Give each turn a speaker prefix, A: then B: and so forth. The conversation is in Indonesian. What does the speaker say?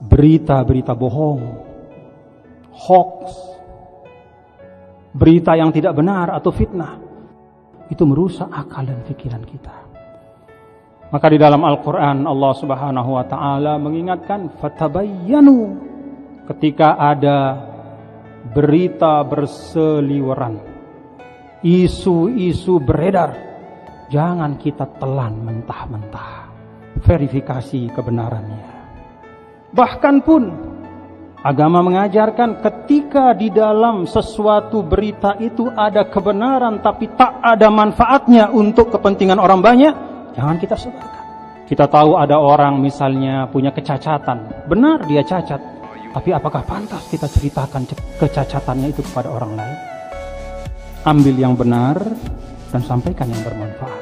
A: berita-berita bohong, hoax, berita yang tidak benar atau fitnah. Itu merusak akal dan pikiran kita. Maka di dalam Al-Quran Allah subhanahu wa ta'ala mengingatkan Fatabayyanu. Ketika ada berita berseliweran. Isu-isu beredar. Jangan kita telan mentah-mentah. Verifikasi kebenarannya Bahkan pun Agama mengajarkan ketika di dalam sesuatu berita itu ada kebenaran tapi tak ada manfaatnya untuk kepentingan orang banyak, jangan kita sebarkan. Kita tahu ada orang misalnya punya kecacatan, benar dia cacat, tapi apakah pantas kita ceritakan kecacatannya itu kepada orang lain? Ambil yang benar dan sampaikan yang bermanfaat.